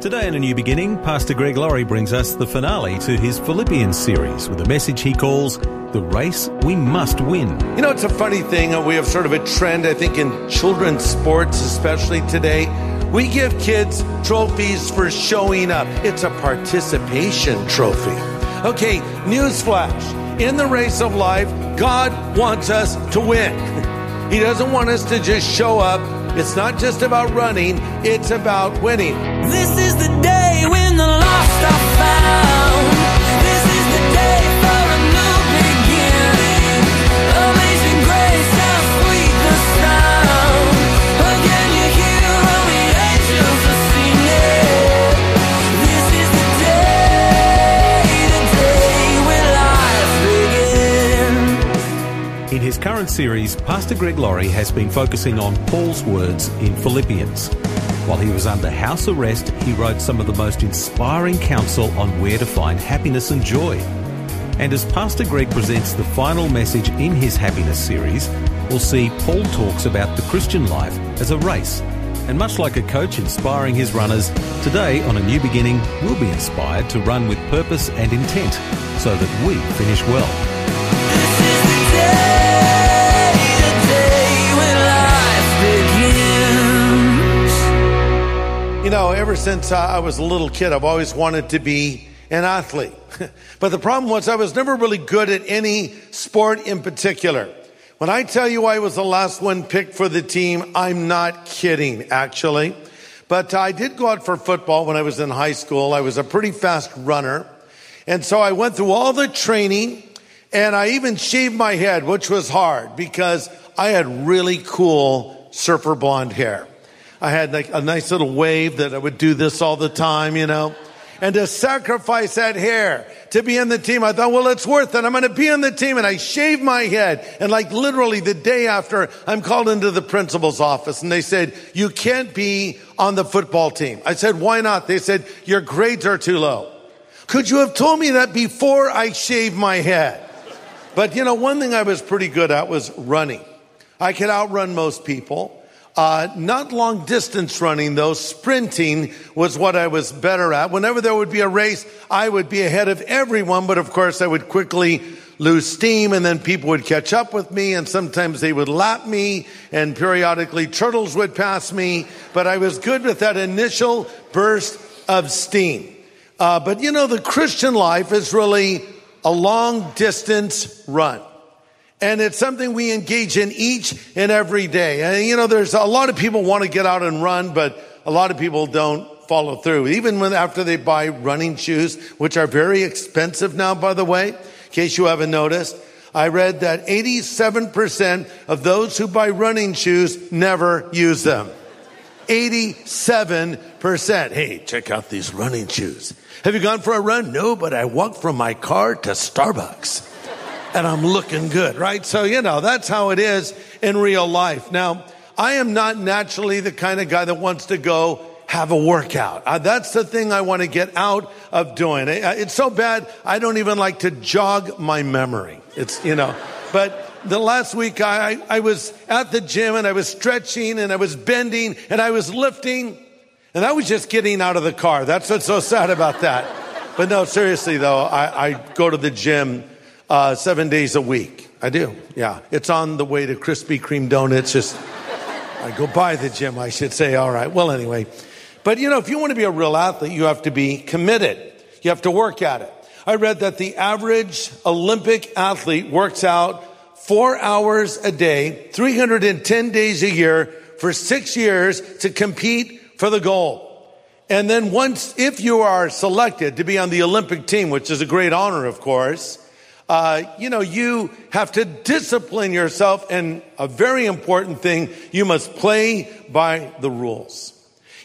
Today in A New Beginning, Pastor Greg Laurie brings us the finale to his Philippians series with a message he calls The Race We Must Win. You know, it's a funny thing. uh, We have sort of a trend, I think, in children's sports, especially today. We give kids trophies for showing up. It's a participation trophy. Okay, newsflash. In the race of life, God wants us to win. He doesn't want us to just show up. It's not just about running, it's about winning. This is In his current series, Pastor Greg Laurie has been focusing on Paul's words in Philippians. While he was under house arrest, he wrote some of the most inspiring counsel on where to find happiness and joy. And as Pastor Greg presents the final message in his happiness series, we'll see Paul talks about the Christian life as a race. And much like a coach inspiring his runners, today on A New Beginning, we'll be inspired to run with purpose and intent so that we finish well. You know, ever since I was a little kid, I've always wanted to be an athlete. but the problem was I was never really good at any sport in particular. When I tell you I was the last one picked for the team, I'm not kidding, actually. But I did go out for football when I was in high school. I was a pretty fast runner. And so I went through all the training and I even shaved my head, which was hard because I had really cool surfer blonde hair. I had like a nice little wave that I would do this all the time, you know. And to sacrifice that hair to be in the team, I thought, well, it's worth it. I'm going to be in the team. And I shaved my head. And like literally the day after, I'm called into the principal's office and they said, you can't be on the football team. I said, why not? They said, your grades are too low. Could you have told me that before I shaved my head? But you know, one thing I was pretty good at was running. I could outrun most people. Uh, not long distance running though, sprinting was what I was better at. Whenever there would be a race, I would be ahead of everyone, but of course I would quickly lose steam and then people would catch up with me and sometimes they would lap me and periodically turtles would pass me, but I was good with that initial burst of steam. Uh, but you know, the Christian life is really a long distance run. And it's something we engage in each and every day. And you know, there's a lot of people want to get out and run, but a lot of people don't follow through. Even when after they buy running shoes, which are very expensive now, by the way, in case you haven't noticed, I read that 87% of those who buy running shoes never use them. 87%. Hey, check out these running shoes. Have you gone for a run? No, but I walked from my car to Starbucks and I'm looking good, right? So, you know, that's how it is in real life. Now, I am not naturally the kind of guy that wants to go have a workout. Uh, that's the thing I want to get out of doing. It- It's so bad, I don't even like to jog my memory. It's, you know, but the last week I, I was at the gym and I was stretching and I was bending and I was lifting and I was just getting out of the car. That's what's so sad about that. But no, seriously though, I, I go to the gym uh, seven days a week. I do. Yeah. It's on the way to Krispy Kreme donuts. Just, I go by the gym, I should say. All right. Well, anyway. But you know, if you want to be a real athlete, you have to be committed. You have to work at it. I read that the average Olympic athlete works out four hours a day, 310 days a year for six years to compete for the gold. And then once, if you are selected to be on the Olympic team, which is a great honor, of course, uh, you know, you have to discipline yourself. And a very important thing, you must play by the rules.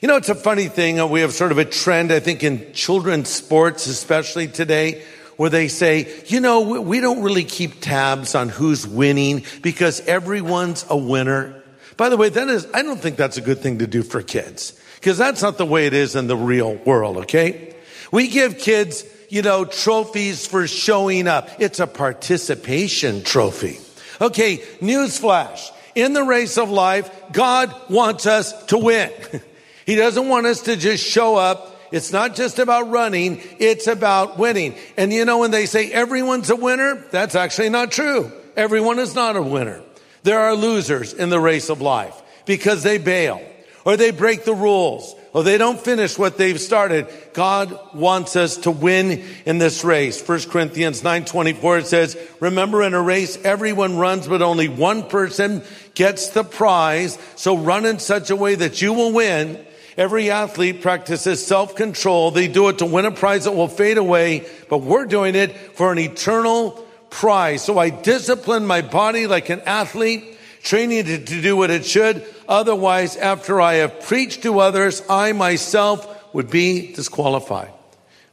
You know, it's a funny thing. uh, We have sort of a trend, I think, in children's sports, especially today, where they say, you know, we- we don't really keep tabs on who's winning because everyone's a winner. By the way, that is, I don't think that's a good thing to do for kids because that's not the way it is in the real world, okay? We give kids, you know, trophies for showing up. It's a participation trophy. Okay, newsflash. In the race of life, God wants us to win. he doesn't want us to just show up. It's not just about running, it's about winning. And you know, when they say everyone's a winner, that's actually not true. Everyone is not a winner. There are losers in the race of life because they bail or they break the rules or they don't finish what they've started. God wants us to win in this race. 1 Corinthians 9:24 says, "Remember in a race everyone runs but only one person gets the prize. So run in such a way that you will win." Every athlete practices self-control. They do it to win a prize that will fade away, but we're doing it for an eternal prize. So I discipline my body like an athlete, training it to do what it should. Otherwise, after I have preached to others, I myself would be disqualified.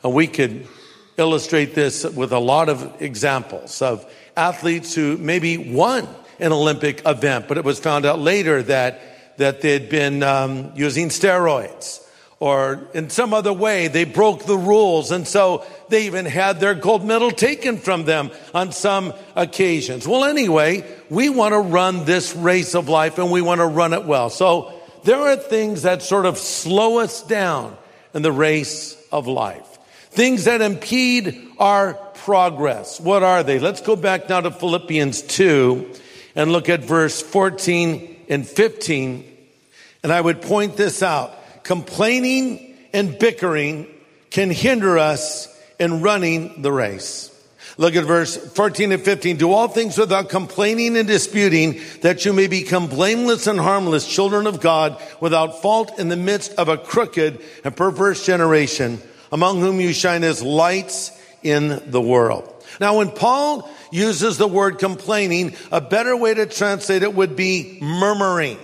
And we could illustrate this with a lot of examples of athletes who maybe won an Olympic event, but it was found out later that, that they'd been um, using steroids or in some other way they broke the rules and so they even had their gold medal taken from them on some occasions. Well, anyway, we want to run this race of life and we want to run it well. So there are things that sort of slow us down in the race of life. Things that impede our progress. What are they? Let's go back now to Philippians 2 and look at verse 14 and 15. And I would point this out. Complaining and bickering can hinder us in running the race. Look at verse 14 and 15. Do all things without complaining and disputing that you may become blameless and harmless children of God without fault in the midst of a crooked and perverse generation among whom you shine as lights in the world. Now, when Paul uses the word complaining, a better way to translate it would be murmuring.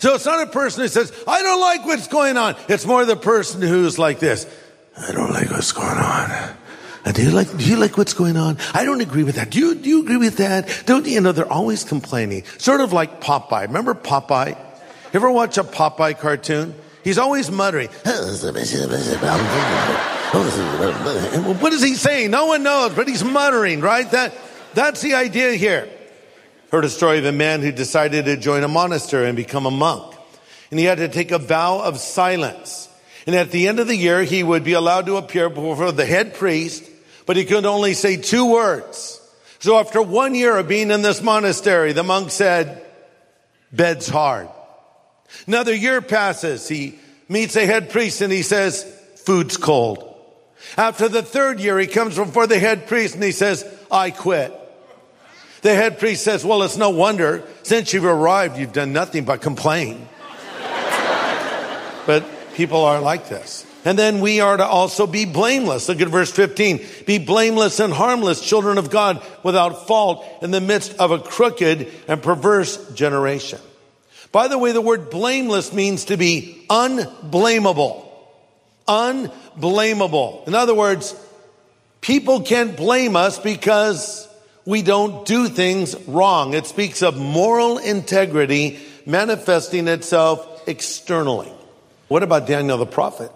So it's not a person who says, I don't like what's going on. It's more the person who's like this. I don't like what's going on. And do you like, do you like what's going on? I don't agree with that. Do you, do you agree with that? Don't you know, they're always complaining. Sort of like Popeye. Remember Popeye? You ever watch a Popeye cartoon? He's always muttering. What is he saying? No one knows, but he's muttering, right? That, that's the idea here. Heard a story of a man who decided to join a monastery and become a monk. And he had to take a vow of silence. And at the end of the year, he would be allowed to appear before the head priest, but he could only say two words. So after one year of being in this monastery, the monk said, bed's hard. Another year passes. He meets a head priest and he says, food's cold. After the third year, he comes before the head priest and he says, I quit. The head priest says, well, it's no wonder. Since you've arrived, you've done nothing but complain. but people are like this. And then we are to also be blameless. Look at verse 15. Be blameless and harmless, children of God, without fault in the midst of a crooked and perverse generation. By the way, the word blameless means to be unblameable. Unblameable. In other words, people can't blame us because we don't do things wrong. It speaks of moral integrity manifesting itself externally. What about Daniel the prophet?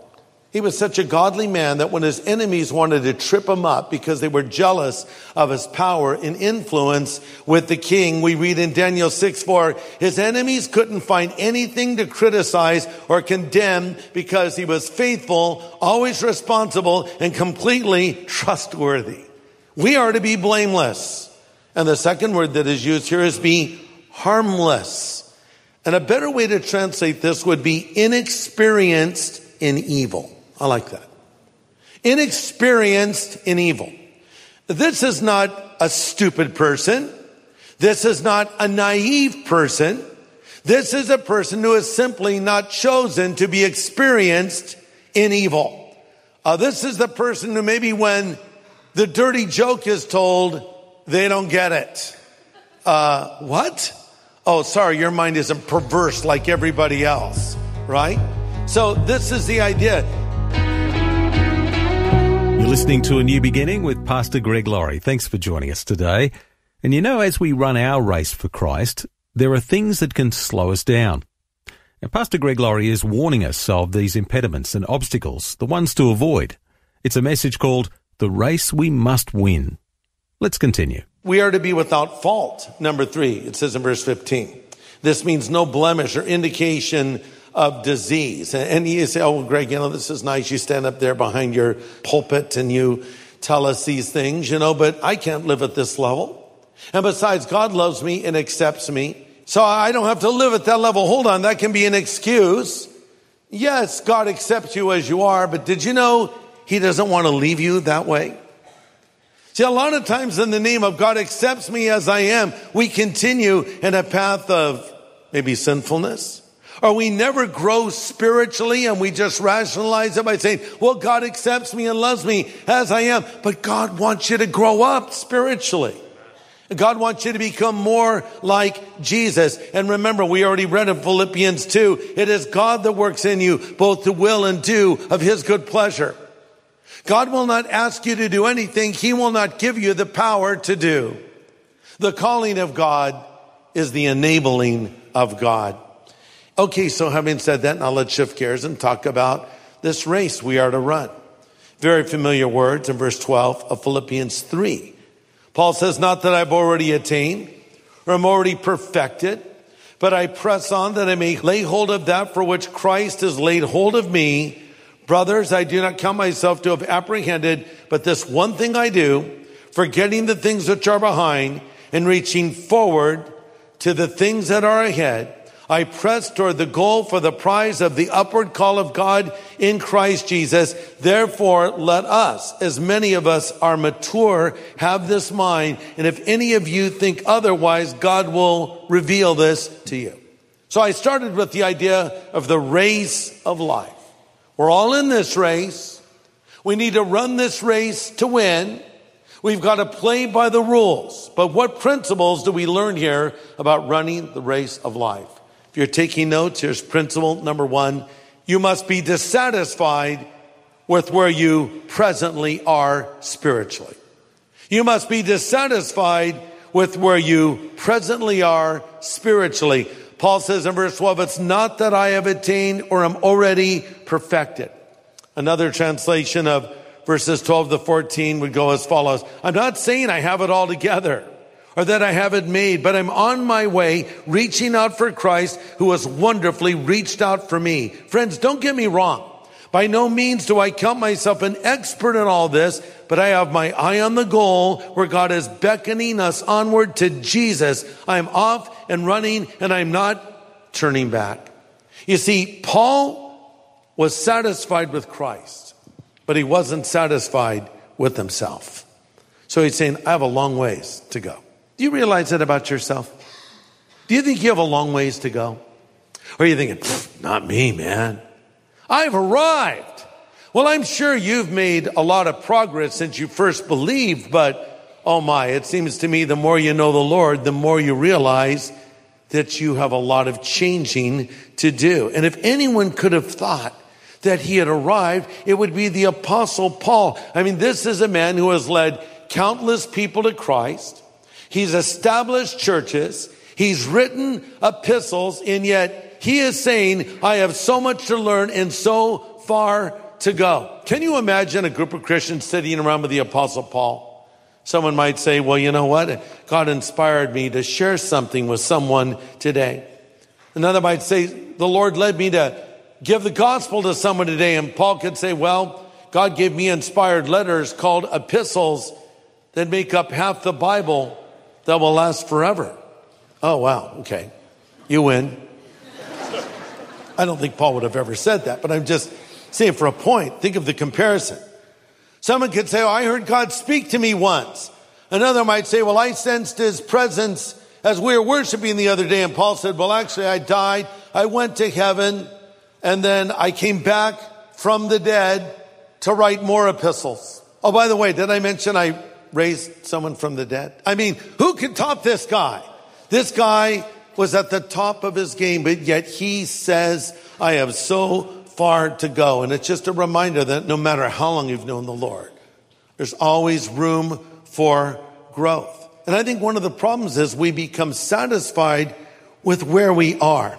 He was such a godly man that when his enemies wanted to trip him up because they were jealous of his power and influence with the king, we read in Daniel 6 4, his enemies couldn't find anything to criticize or condemn because he was faithful, always responsible, and completely trustworthy. We are to be blameless. And the second word that is used here is be harmless. And a better way to translate this would be inexperienced in evil. I like that. Inexperienced in evil. This is not a stupid person. This is not a naive person. This is a person who is simply not chosen to be experienced in evil. Uh, this is the person who maybe when the dirty joke is told, they don't get it. Uh, what? Oh, sorry, your mind isn't perverse like everybody else, right? So this is the idea. You're listening to A New Beginning with Pastor Greg Laurie. Thanks for joining us today. And you know, as we run our race for Christ, there are things that can slow us down. And Pastor Greg Laurie is warning us of these impediments and obstacles, the ones to avoid. It's a message called The Race We Must Win. Let's continue. We are to be without fault. Number three, it says in verse 15. This means no blemish or indication of disease. And you say, oh, Greg, you know, this is nice. You stand up there behind your pulpit and you tell us these things, you know, but I can't live at this level. And besides, God loves me and accepts me. So I don't have to live at that level. Hold on. That can be an excuse. Yes, God accepts you as you are, but did you know he doesn't want to leave you that way? See, a lot of times in the name of God accepts me as I am, we continue in a path of maybe sinfulness, or we never grow spiritually and we just rationalize it by saying, well, God accepts me and loves me as I am. But God wants you to grow up spiritually. God wants you to become more like Jesus. And remember, we already read in Philippians 2, it is God that works in you both to will and do of his good pleasure. God will not ask you to do anything. He will not give you the power to do. The calling of God is the enabling of God. Okay, so having said that, now let's shift gears and talk about this race we are to run. Very familiar words in verse 12 of Philippians 3. Paul says, not that I've already attained or I'm already perfected, but I press on that I may lay hold of that for which Christ has laid hold of me. Brothers, I do not count myself to have apprehended, but this one thing I do, forgetting the things which are behind and reaching forward to the things that are ahead. I press toward the goal for the prize of the upward call of God in Christ Jesus. Therefore, let us, as many of us are mature, have this mind. And if any of you think otherwise, God will reveal this to you. So I started with the idea of the race of life. We're all in this race. We need to run this race to win. We've got to play by the rules. But what principles do we learn here about running the race of life? If you're taking notes, here's principle number one. You must be dissatisfied with where you presently are spiritually. You must be dissatisfied with where you presently are spiritually. Paul says in verse 12, it's not that I have attained or am already perfected. Another translation of verses 12 to 14 would go as follows. I'm not saying I have it all together or that I have it made, but I'm on my way reaching out for Christ who has wonderfully reached out for me. Friends, don't get me wrong. By no means do I count myself an expert in all this, but I have my eye on the goal where God is beckoning us onward to Jesus. I'm off and running and I'm not turning back. You see, Paul was satisfied with Christ, but he wasn't satisfied with himself. So he's saying, I have a long ways to go. Do you realize that about yourself? Do you think you have a long ways to go? Or are you thinking, not me, man. I've arrived. Well, I'm sure you've made a lot of progress since you first believed, but oh my, it seems to me the more you know the Lord, the more you realize that you have a lot of changing to do. And if anyone could have thought that he had arrived, it would be the apostle Paul. I mean, this is a man who has led countless people to Christ. He's established churches. He's written epistles and yet he is saying, I have so much to learn and so far to go. Can you imagine a group of Christians sitting around with the apostle Paul? Someone might say, well, you know what? God inspired me to share something with someone today. Another might say, the Lord led me to give the gospel to someone today. And Paul could say, well, God gave me inspired letters called epistles that make up half the Bible that will last forever. Oh, wow. Okay. You win. I don't think Paul would have ever said that, but I'm just saying for a point, think of the comparison. Someone could say, Oh, I heard God speak to me once. Another might say, Well, I sensed his presence as we were worshiping the other day. And Paul said, Well, actually, I died. I went to heaven and then I came back from the dead to write more epistles. Oh, by the way, did I mention I raised someone from the dead? I mean, who can top this guy? This guy was at the top of his game, but yet he says, I have so far to go. And it's just a reminder that no matter how long you've known the Lord, there's always room for growth. And I think one of the problems is we become satisfied with where we are.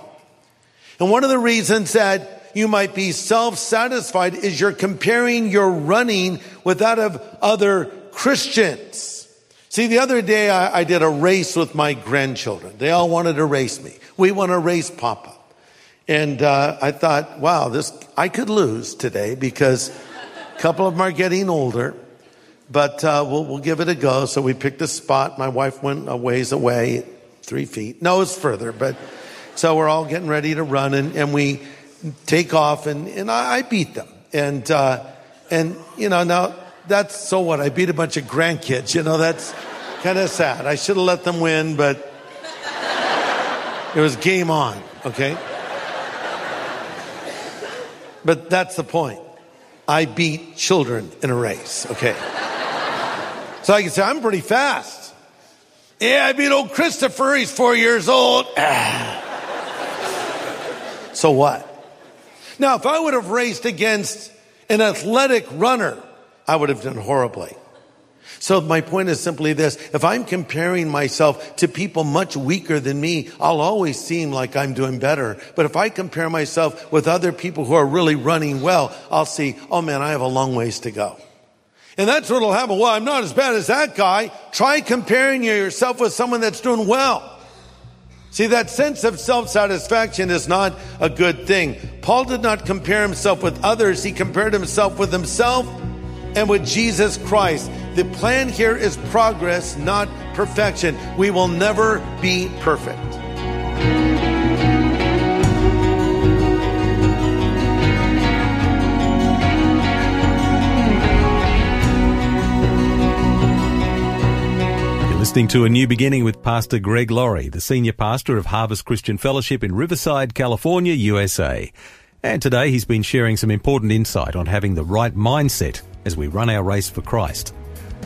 And one of the reasons that you might be self-satisfied is you're comparing your running with that of other Christians. See, the other day I, I did a race with my grandchildren. They all wanted to race me. We want to race Papa. And uh, I thought, wow, this I could lose today because a couple of them are getting older. But uh, we'll, we'll give it a go. So we picked a spot. My wife went a ways away, three feet. No, it's further. But so we're all getting ready to run, and, and we take off, and, and I, I beat them. And uh, and you know now that's so what I beat a bunch of grandkids. You know that's kind of sad. I should have let them win, but it was game on. Okay. But that's the point. I beat children in a race. Okay. So I can say, I'm pretty fast. Yeah, I beat old Christopher. He's four years old. So what? Now, if I would have raced against an athletic runner, I would have done horribly. So my point is simply this. If I'm comparing myself to people much weaker than me, I'll always seem like I'm doing better. But if I compare myself with other people who are really running well, I'll see, oh man, I have a long ways to go. And that's what'll happen. Well, I'm not as bad as that guy. Try comparing yourself with someone that's doing well. See, that sense of self-satisfaction is not a good thing. Paul did not compare himself with others. He compared himself with himself and with Jesus Christ. The plan here is progress, not perfection. We will never be perfect. You're listening to A New Beginning with Pastor Greg Laurie, the senior pastor of Harvest Christian Fellowship in Riverside, California, USA. And today he's been sharing some important insight on having the right mindset as we run our race for Christ.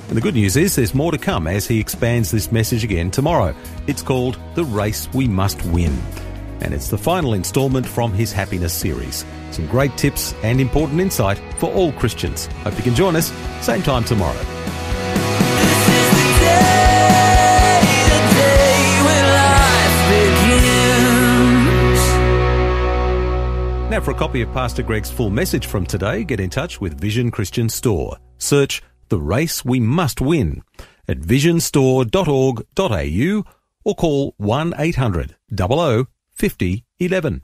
And the good news is there's more to come as he expands this message again tomorrow. It's called The Race We Must Win. And it's the final installment from his Happiness series. Some great tips and important insight for all Christians. Hope you can join us, same time tomorrow. For a copy of Pastor Greg's full message from today, get in touch with Vision Christian Store. Search The Race We Must Win at visionstore.org.au or call 1 800 00 50 11.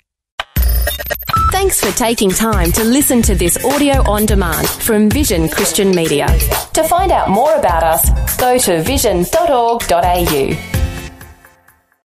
Thanks for taking time to listen to this audio on demand from Vision Christian Media. To find out more about us, go to vision.org.au.